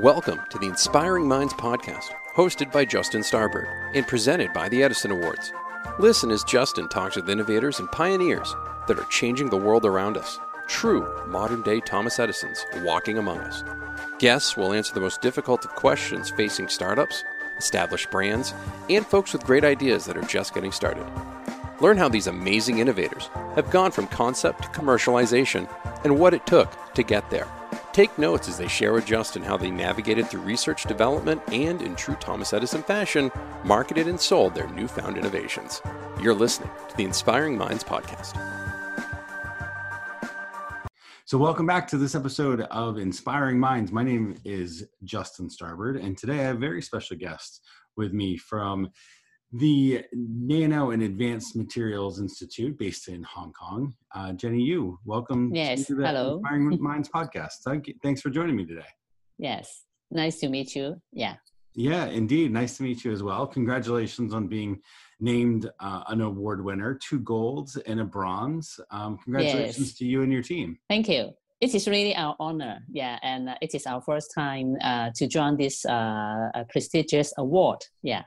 Welcome to the Inspiring Minds podcast, hosted by Justin Starbird and presented by the Edison Awards. Listen as Justin talks with innovators and pioneers that are changing the world around us. True modern day Thomas Edisons walking among us. Guests will answer the most difficult of questions facing startups, established brands, and folks with great ideas that are just getting started. Learn how these amazing innovators have gone from concept to commercialization and what it took to get there. Take notes as they share with Justin how they navigated through research development and, in true Thomas Edison fashion, marketed and sold their newfound innovations. You're listening to the Inspiring Minds podcast. So, welcome back to this episode of Inspiring Minds. My name is Justin Starbird, and today I have a very special guest with me from the Nano and Advanced Materials Institute based in Hong Kong. Uh, Jenny Yu, welcome yes, to the hello. Inspiring Minds podcast. Thank you, thanks for joining me today. Yes, nice to meet you. Yeah. Yeah, indeed. Nice to meet you as well. Congratulations on being named uh, an award winner, two golds and a bronze. Um, congratulations Yes. to you and your team. Thank you. It is really our honor. Yeah, and uh, it is our first time uh, to join this uh, uh, prestigious award. Yeah.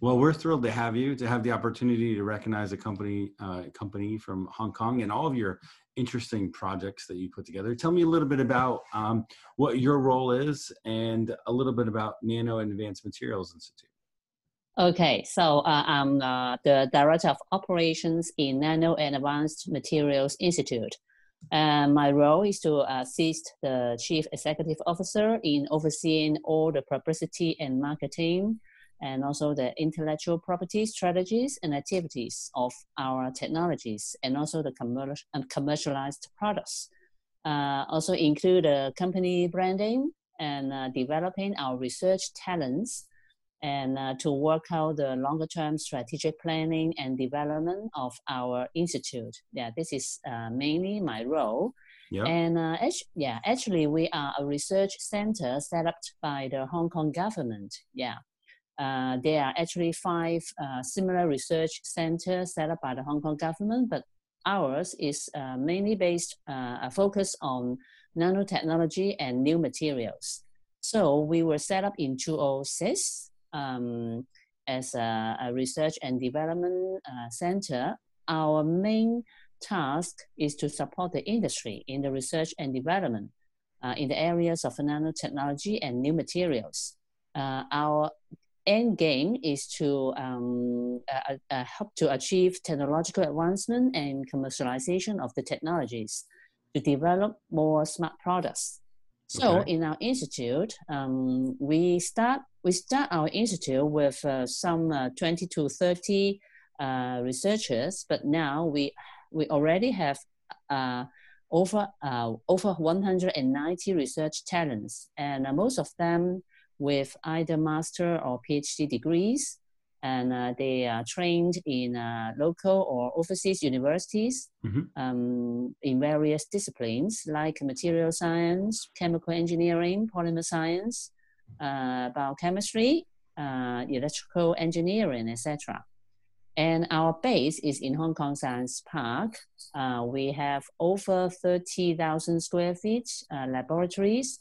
Well, we're thrilled to have you to have the opportunity to recognize a company uh, company from Hong Kong and all of your interesting projects that you put together. Tell me a little bit about um, what your role is and a little bit about Nano and Advanced Materials Institute. Okay, so uh, I'm uh, the Director of Operations in Nano and Advanced Materials Institute. And my role is to assist the Chief Executive Officer in overseeing all the publicity and marketing, and also the intellectual property strategies and activities of our technologies, and also the and commercialized products. Uh, also include the company branding and uh, developing our research talents and uh, to work out the longer term strategic planning and development of our institute. Yeah, this is uh, mainly my role. Yeah. And uh, act- yeah, actually, we are a research center set up by the Hong Kong government. Yeah. Uh, there are actually five uh, similar research centers set up by the Hong Kong government, but ours is uh, mainly based, uh, a focus on nanotechnology and new materials. So we were set up in 2006 um, as a, a research and development uh, center. Our main task is to support the industry in the research and development uh, in the areas of nanotechnology and new materials. Uh, our end game is to um, uh, uh, help to achieve technological advancement and commercialization of the technologies to develop more smart products. So Okay. in our institute, um, we start we start our institute with uh, some uh, 20 to 30 uh, researchers, but now we we already have uh, over uh, over 190 research talents, and uh, most of them with either master or PhD degrees, and uh, they are trained in uh, local or overseas universities Mhm. um, in various disciplines like material science, chemical engineering, polymer science, uh, biochemistry, uh, electrical engineering, etc. And our base is in Hong Kong Science Park. Uh, we have over 30,000 square feet uh, laboratories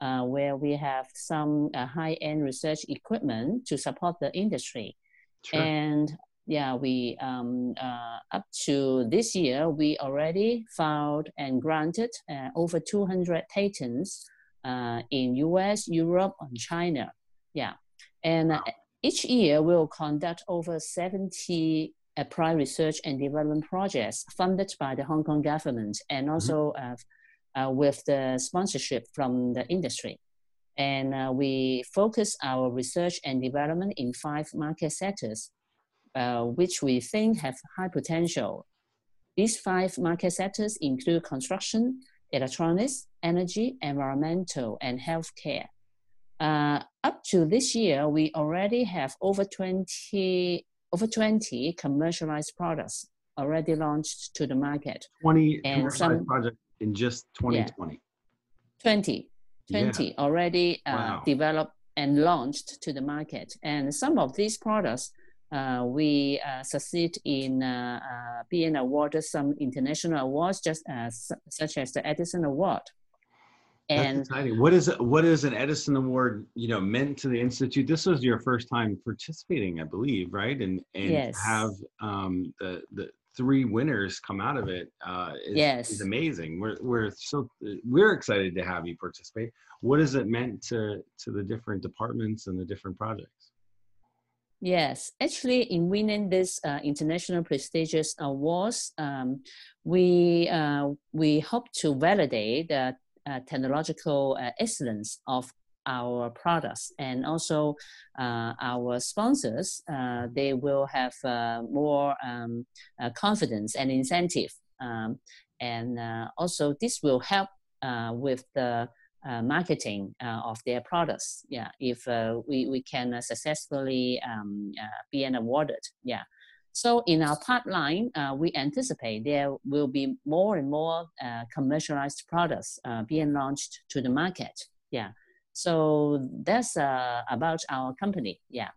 uh, where we have some uh, high-end research equipment to support the industry. Sure. And yeah, we um, uh, up to this year, we already filed and granted uh, over 200 patents uh, in US, Europe, and China. Yeah, and uh, Wow. each year we'll conduct over 70 applied research and development projects funded by the Hong Kong government and also uh, uh, with the sponsorship from the industry. And uh, we focus our research and development in five market sectors, uh, which we think have high potential. These five market sectors include construction, electronics, energy, environmental, and healthcare. Uh, up to this year, we already have over 20, over 20 commercialized products already launched to the market. 20 and commercialized some- projects in just 2020. 20, Yeah. 20 already uh, Wow. developed and launched to the market. And some of these products, uh, we uh, succeed in uh, uh, being awarded some international awards, just as, such as the Edison Award. And That's exciting. What is what is an Edison Award? You know, meant to the institute. This was your first time participating, I believe, right? And and Yes. have um, the the three winners come out of it uh, is, Yes. is amazing. We're we're so we're excited to have you participate. What has it meant to to the different departments and the different projects? Yes, actually, in winning this uh, international prestigious awards, um, we uh, we hope to validate the uh, technological uh, excellence of our products, and also uh, our sponsors. Uh, they will have uh, more um, uh, confidence and incentive, um, and uh, also this will help uh, with the marketing of their products. Yeah, if we, we can successfully um, be an awarded. Yeah. So in our pipeline, uh, we anticipate there will be more and more uh, commercialized products uh, being launched to the market. Yeah. So that's uh, about our company. Yeah.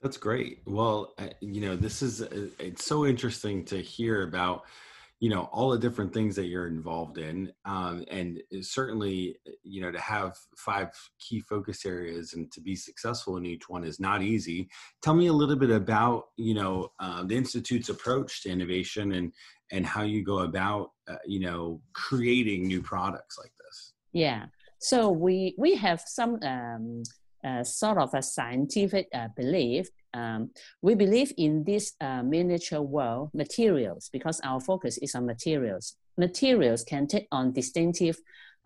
That's great. Well, uh, you know, this is uh, it's so interesting to hear about, you know, all the different things that you're involved in, um, and certainly, you know, to have five key focus areas and to be successful in each one is not easy. Tell me a little bit about, you know, uh, the institute's approach to innovation and and how you go about, uh, you know, creating new products like this. Yeah. So we we have some um, uh, sort of a scientific uh, belief. Um, we believe in this uh, miniature world materials because our focus is on materials. Materials can take on distinctive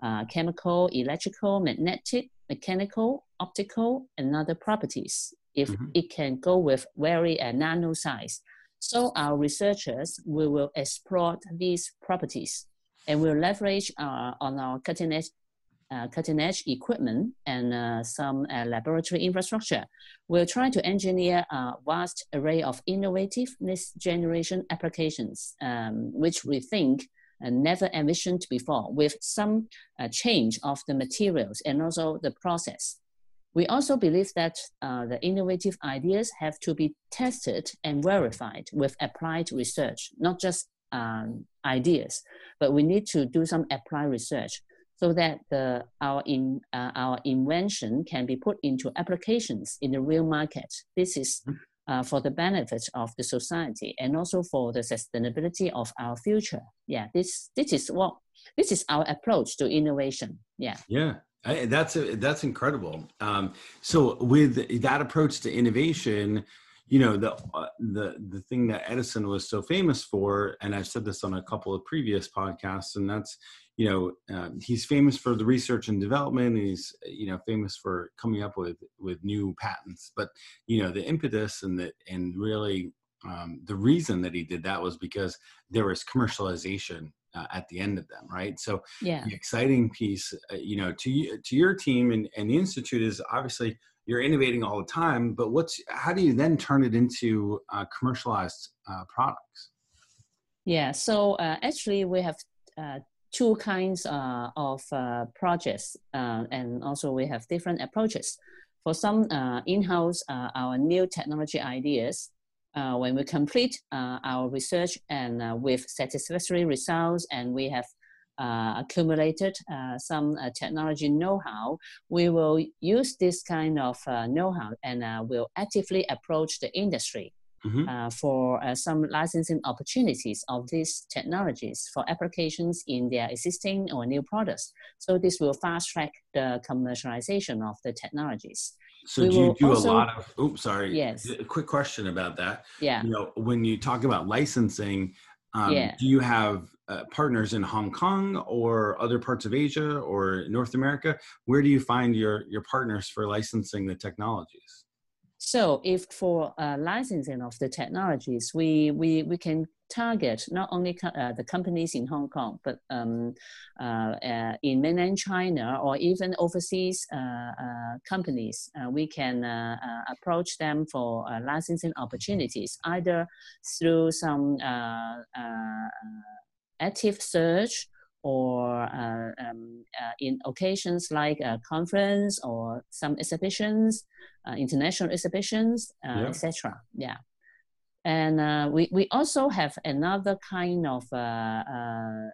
uh, chemical, electrical, magnetic, mechanical, optical, and other properties. If Mhm. it can go with very uh, nano size, so our researchers we will explore these properties and we'll leverage uh, on our cutting edge cutting edge equipment and uh, some uh, laboratory infrastructure. We'll try to engineer a vast array of innovative next generation applications, um, which we think uh, never envisioned before, with some uh, change of the materials and also the process. We also believe that uh, the innovative ideas have to be tested and verified with applied research, not just um, ideas, but we need to do some applied research so that the, our, in, uh, our invention can be put into applications in the real market. This is uh, for the benefit of the society and also for the sustainability of our future. Yeah, this, this is what this is our approach to innovation. Yeah. Yeah, I, that's a, that's incredible. Um, so with that approach to innovation, you know the uh, the the thing that Edison was so famous for, and I've said this on a couple of previous podcasts, and that's you know uh, he's famous for the research and development. And he's you know famous for coming up with with new patents, but you know the impetus and the and really um, the reason that he did that was because there was commercialization uh, at the end of them, right? So Yeah. the exciting piece, uh, you know, to to your team and, and the institute is obviously you're innovating all the time. But what's how do you then turn it into uh, commercialized uh, products? Yeah, so uh, actually we have uh, two kinds uh, of uh, projects, uh, and also we have different approaches. For some uh, in-house, uh, our new technology ideas, uh, when we complete uh, our research and uh, with satisfactory results, and we have uh, accumulated uh, some uh, technology know-how, we will use this kind of uh, know-how and uh, will actively approach the industry Mhm. uh, for uh, some licensing opportunities of these technologies for applications in their existing or new products. So this will fast track the commercialization of the technologies. So We do you do also- a lot of? Oops, sorry. Yes. A quick question about that. Yeah. You know, when you talk about licensing, um, Yeah. do you have uh, partners in Hong Kong or other parts of Asia or North America? Where do you find your your partners for licensing the technologies? So if for uh, licensing of the technologies, we, we, we can target not only co- uh, the companies in Hong Kong, but um, uh, uh, in mainland China or even overseas uh, uh, companies, uh, we can approach them for uh, licensing opportunities, either through some uh, uh, active search or uh, um, uh, in occasions like a conference or some exhibitions, uh, international exhibitions, uh, Yeah. etc. Yeah. And uh, we, we also have another kind of uh, uh, uh,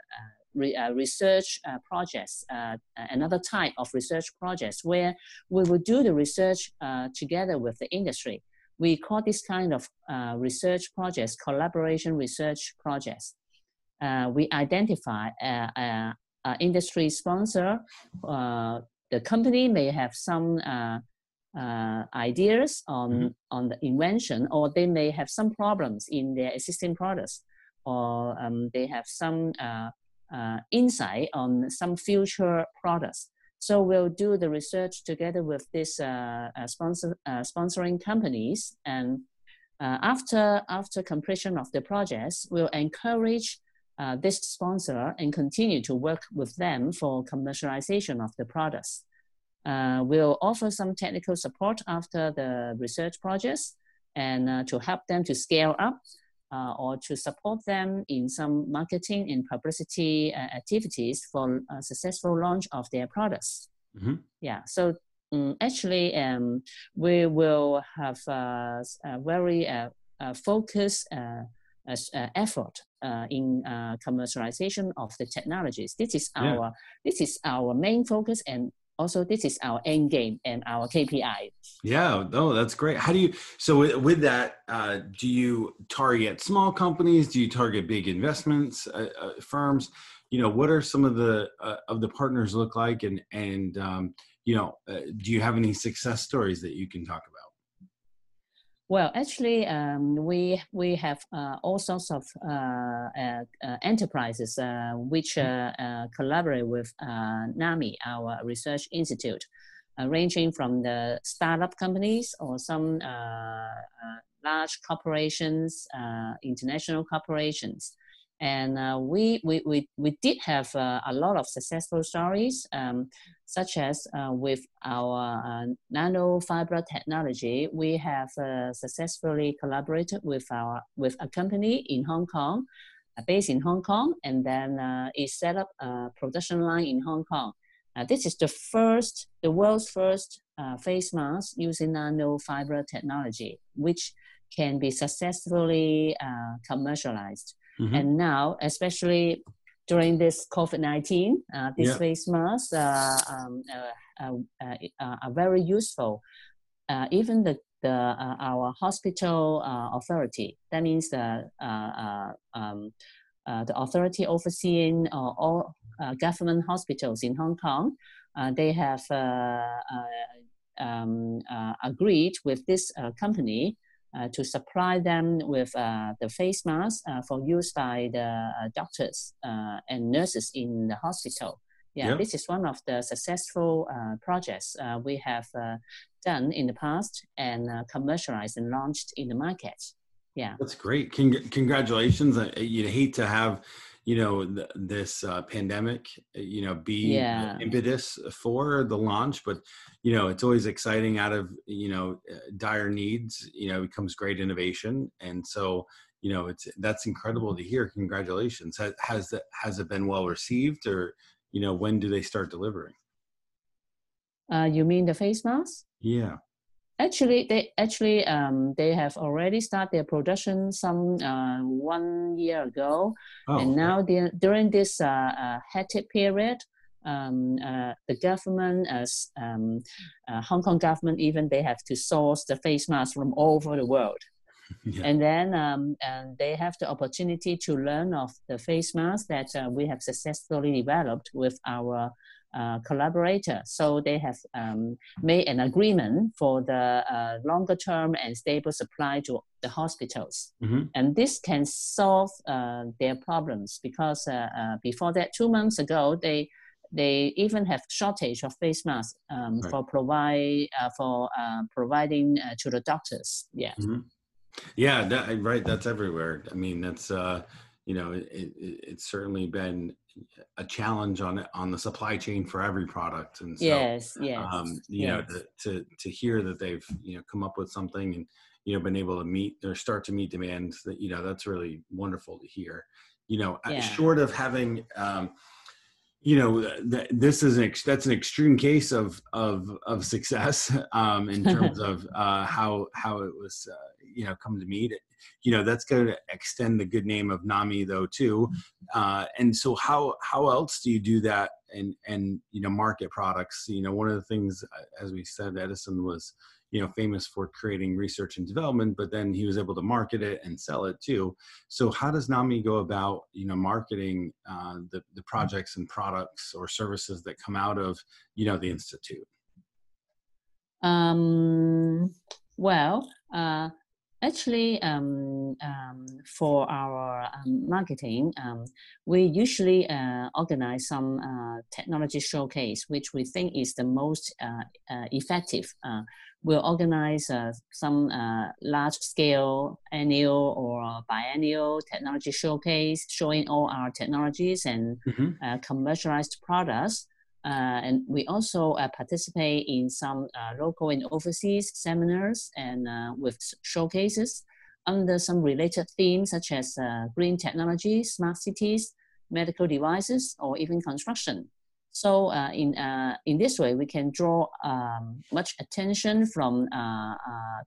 re, uh, research uh, projects, uh, another type of research projects where we will do the research uh, together with the industry. We call this kind of uh, research projects collaboration research projects. we identify an industry sponsor. the company may have some uh, ideas on mm-hmm. on the invention, or they may have some problems in their existing products, or um, they have some uh, uh, insight on some future products. So we'll do the research together with these uh, uh, sponsor uh, sponsoring companies, and after after completion of the projects, we'll encourage. this sponsor and continue to work with them for commercialization of the products. Uh, we'll offer some technical support after the research projects and uh, to help them to scale up uh, or to support them in some marketing and publicity uh, activities for a successful launch of their products. Mm-hmm. Yeah, so um, actually, um, we will have uh, a very uh, focused effort in commercialization of the technologies. This is our yeah. this is our main focus and also this is our end game and our KPI. Yeah, no, that's great. How do you? So with, with that, uh, do you target small companies? Do you target big investments uh, uh, firms? You know, what are some of the uh, of the partners look like, and and um, you know, uh, do you have any success stories that you can talk about? Well, actually, um, we we have uh, all sorts of uh, uh, uh enterprises uh, which mm-hmm. uh, collaborate with NAMI, our research institute, ranging from the startup companies or some large corporations, international corporations. And we, we, we, we did have a lot of successful stories. Um, such as uh, with our uh, nanofiber technology, we have uh, successfully collaborated with our with a company in Hong Kong, uh, based in Hong Kong, and then uh, it set up a production line in Hong Kong. Uh, this is the first, the world's first face mask using nanofiber technology, which can be successfully commercialized. Mm-hmm. And now, especially during this COVID-19, uh, these yeah. face masks uh, um, uh, uh, are very useful. even the, the our hospital authority, that means the um, the authority overseeing all government hospitals in Hong Kong, they have um, agreed with this company uh, Uh, to supply them with uh, the face masks uh, for use by the uh, doctors uh, and nurses in the hospital. Yeah, this is one of the successful projects we have done in the past and commercialized and launched in the market. Yeah, that's great. Con- congratulations! you'd hate to have you know th- this uh, pandemic you know be yeah. impetus for the launch but you know it's always exciting out of you know uh, dire needs you know becomes great innovation. And so you know it's that's incredible to hear. Congratulations. Has, has that has it been well received or you know when do they start delivering? Uh, you mean the face mask? Yeah Actually, they actually um, they have already started their production some uh, one year ago, oh, and now okay. during this uh, uh, hectic period, um, uh, the government, as um, uh, Hong Kong government, even they have to source the face masks from all over the world. Yeah. And then um, and they have the opportunity to learn of the face masks that uh, we have successfully developed with our uh, collaborator. So they have um, made an agreement for the uh, longer term and stable supply to the hospitals. Mm-hmm. And this can solve uh, their problems because uh, uh, before that, two months ago, they they even have shortage of face masks um, right. for provide uh, for providing to the doctors. Yeah. Mm-hmm. Yeah, that, right. That's everywhere. I mean, that's you know, it, it, it's certainly been a challenge on on the supply chain for every product and so yes yes um, you yes. know to, to to hear that they've you know come up with something and you know been able to meet or start to meet demands that you know that's really wonderful to hear you know yeah. short of having um, you know th- this is an ex- that's an extreme case of of of success um, in terms of uh, how how it was uh, you know come to meet you know that's going to extend the good name of nami though too. Uh, and so how how else do you do that and and you know market products? You know one of the things uh, as we said edison was you know famous for creating research and development but then he was able to market it and sell it too. So how does nami go about you know marketing uh, the, the projects and products or services that come out of you know the institute? Um, well uh, Actually, um, um, for our um, marketing, um, we usually uh, organize some uh, technology showcase, which we think is the most uh, uh effective. Uh, we'll organize uh, some large-scale annual or biennial technology showcase, showing all our technologies and mm-hmm. commercialized products. Uh, and we also uh, participate in some uh, local and overseas seminars and with showcases under some related themes such as green technology, smart cities, medical devices, or even construction. So uh, in uh, in this way, we can draw um, much attention from uh,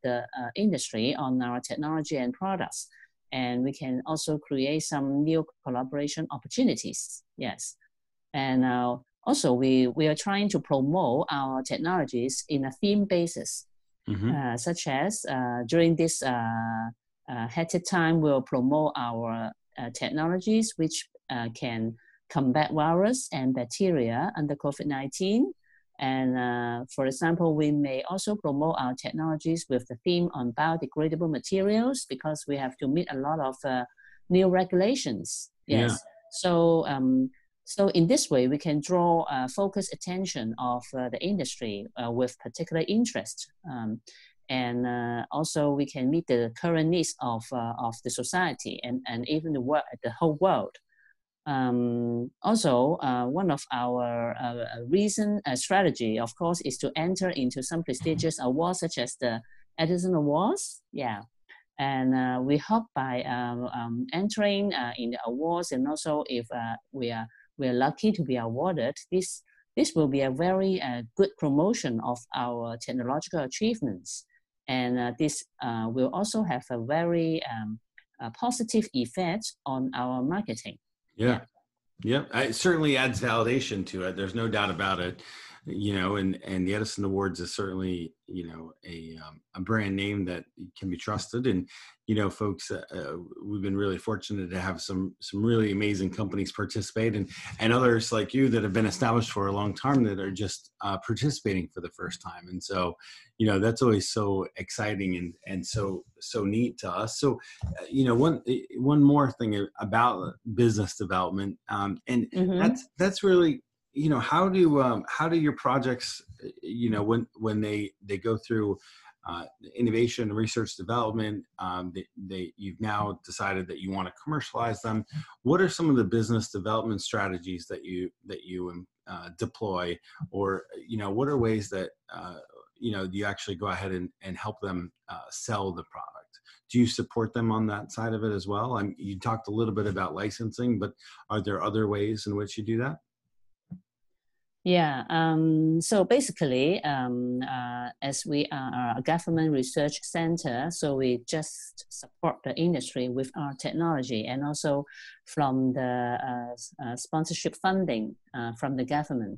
the industry on our technology and products, and we can also create some new collaboration opportunities. Yes, and also we, we are trying to promote our technologies in a theme basis, mm-hmm. uh, such as uh, during this uh, uh hectic time, we'll promote our uh, technologies which uh, can combat virus and bacteria under COVID-19. And for example, we may also promote our technologies with the theme on biodegradable materials because we have to meet a lot of new regulations. Yes. Yeah. So um, so in this way, we can draw uh, focused attention of uh, the industry uh, with particular interest. Um, and uh, also we can meet the current needs of, uh, of the society and, and even the, world, the whole world. Um, also, uh, one of our recent strategy, of course, is to enter into some prestigious awards such as the Edison Awards. Yeah. And we hope by um, um entering in the awards and also if we are we're lucky to be awarded, this, this will be a very uh, good promotion of our technological achievements. And uh, this uh, will also have a very um, a positive effect on our marketing. Yeah. Yeah. It certainly adds validation to it. There's no doubt about it you know, and and the Edison Awards is certainly you know a um, a brand name that can be trusted, and you know, folks, uh, uh, we've been really fortunate to have some some really amazing companies participate, and and others like you that have been established for a long time that are just uh, participating for the first time, and so you know that's always so exciting and and so so neat to us. So uh, you know, one one more thing about business development, um, and mm-hmm. that's that's really you know how do um, how do your projects you know when when they they go through uh, innovation research development um, they, they, you've now decided that you want to commercialize them what are some of the business development strategies that you that you um, uh, deploy? Or you know what are ways that uh, you know you actually go ahead and, and help them uh, sell the product? Do you support them on that side of it as well? I'm, you talked a little bit about licensing but are there other ways in which you do that yeah, um, so basically, um, uh, as we are a government research center, so we just support the industry with our technology and also from the uh, uh, sponsorship funding uh, from the government.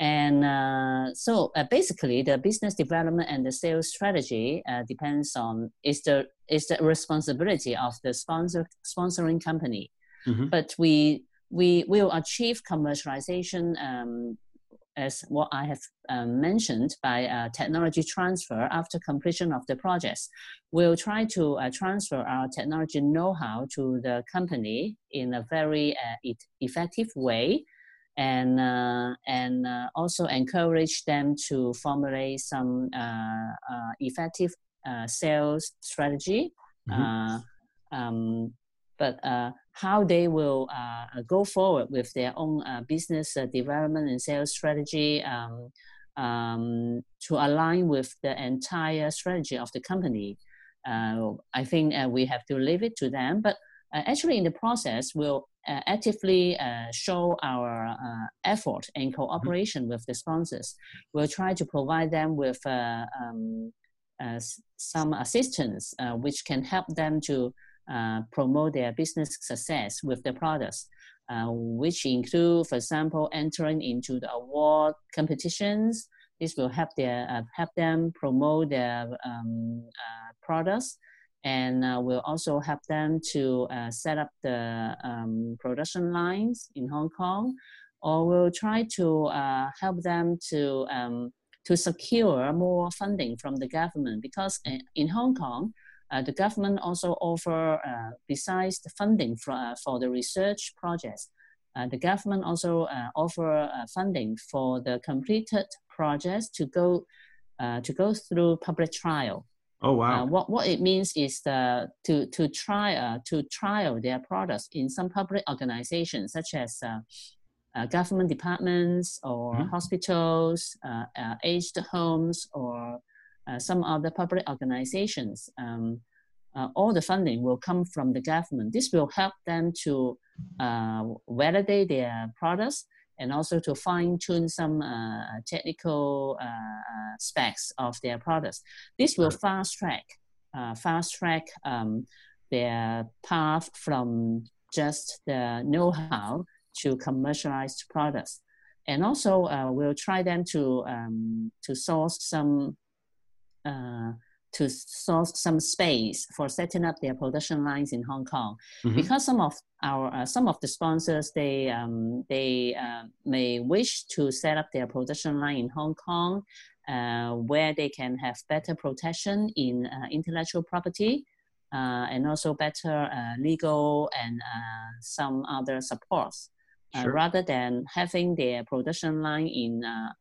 And uh, so uh, basically, the business development and the sales strategy depends on is the is the responsibility of the sponsor sponsoring company. Mm-hmm. But we we will achieve commercialization um, as what I have um, mentioned by uh, technology transfer after completion of the projects. We'll try to uh, transfer our technology know-how to the company in a very uh, effective way and, uh, and uh, also encourage them to formulate some uh, effective sales strategy. Mm-hmm. Um, but how they will uh, go forward with their own uh, business uh, development and sales strategy um, um, to align with the entire strategy of the company. Uh, I think uh, we have to leave it to them, but uh, actually in the process, we'll actively show our effort and cooperation with the sponsors. We'll try to provide them with um, some assistance which can help them to uh, promote their business success with their products, uh, which include, for example, entering into the award competitions. This will help their uh, help them promote their um, products, and will also help them to set up the um, production lines in Hong Kong, or will try to help them to um, to secure more funding from the government because in Hong Kong, uh, the government also offer, uh, besides the funding for, uh, for the research projects, uh, the government also uh, offer uh, funding for the completed projects to go to go through public trial. Oh wow! what what it means is the to to try to trial their products in some public organizations such as uh, government departments or mm-hmm. hospitals, uh, uh, aged homes, or uh, some other public organizations. Um, uh, all the funding will come from the government. This will help them to uh, validate their products and also to fine tune some technical specs of their products. This will fast track, fast track um, their path from just the know-how to commercialized products. And also, uh, we'll try them to um, to source some uh, to source some space for setting up their production lines in Hong Kong, mm-hmm. because some of our uh, some of the sponsors they um, they uh, may wish to set up their production line in Hong Kong, uh, where they can have better protection in uh, intellectual property. and also better legal and some other supports uh, sure. rather than having their production line in uh,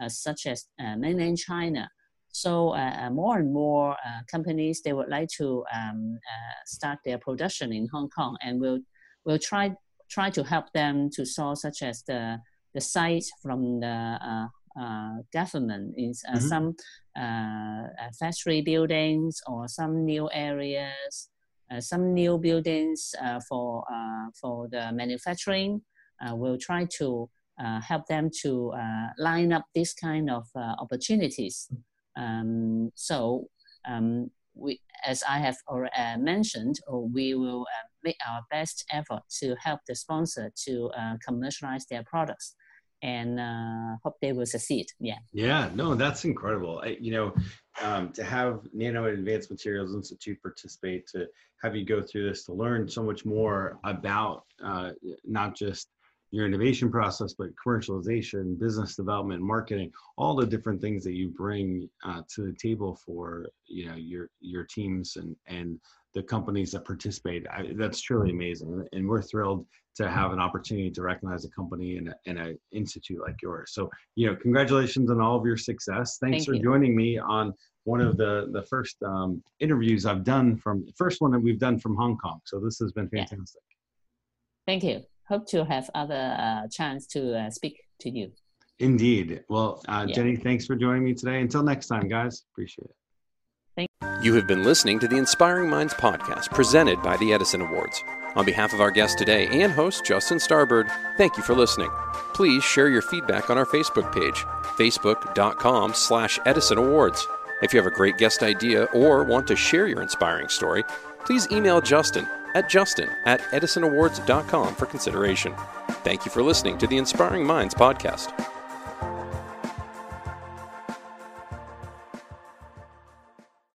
uh, such as mainland China. So more and more companies they would like to um, start their production in Hong Kong, and we'll we'll try try to help them to source such as the the site from the uh, government in uh, mm-hmm. some uh, factory buildings or some new areas, some new buildings for for the manufacturing uh, we'll try to uh, help them to uh, line up this kind of opportunities. Um, so um, we, as I have already mentioned, we will make our best effort to help the sponsor to commercialize their products and uh, hope they will succeed. Yeah. Yeah. No, that's incredible. I, you know, um, to have Nano Advanced Materials Institute participate, to have you go through this, to learn so much more about uh, not just your innovation process, but commercialization, business development, marketing, all the different things that you bring uh, to the table for you know your your teams and and the companies that participate. I, that's truly amazing, and we're thrilled to have an opportunity to recognize a company and in an institute like yours. So you know, congratulations on all of your success. Thanks Thank for you. joining me on one of the the first um, interviews I've done from the first one that we've done from Hong Kong. So this has been fantastic. Yeah. Thank you hope to have other uh, chance to uh, speak to you. Indeed. Well, uh, yeah. Jenny, thanks for joining me today. Until next time, guys. Appreciate it. Thank you have been listening to the Inspiring Minds podcast presented by the Edison Awards. On behalf of our guest today and host, Justin Starbird, thank you for listening. Please share your feedback on our Facebook page, facebook.com slash Edison Awards. If you have a great guest idea or want to share your inspiring story, please email Justin at justin at edisonawards.com for consideration. Thank you for listening to the Inspiring Minds podcast.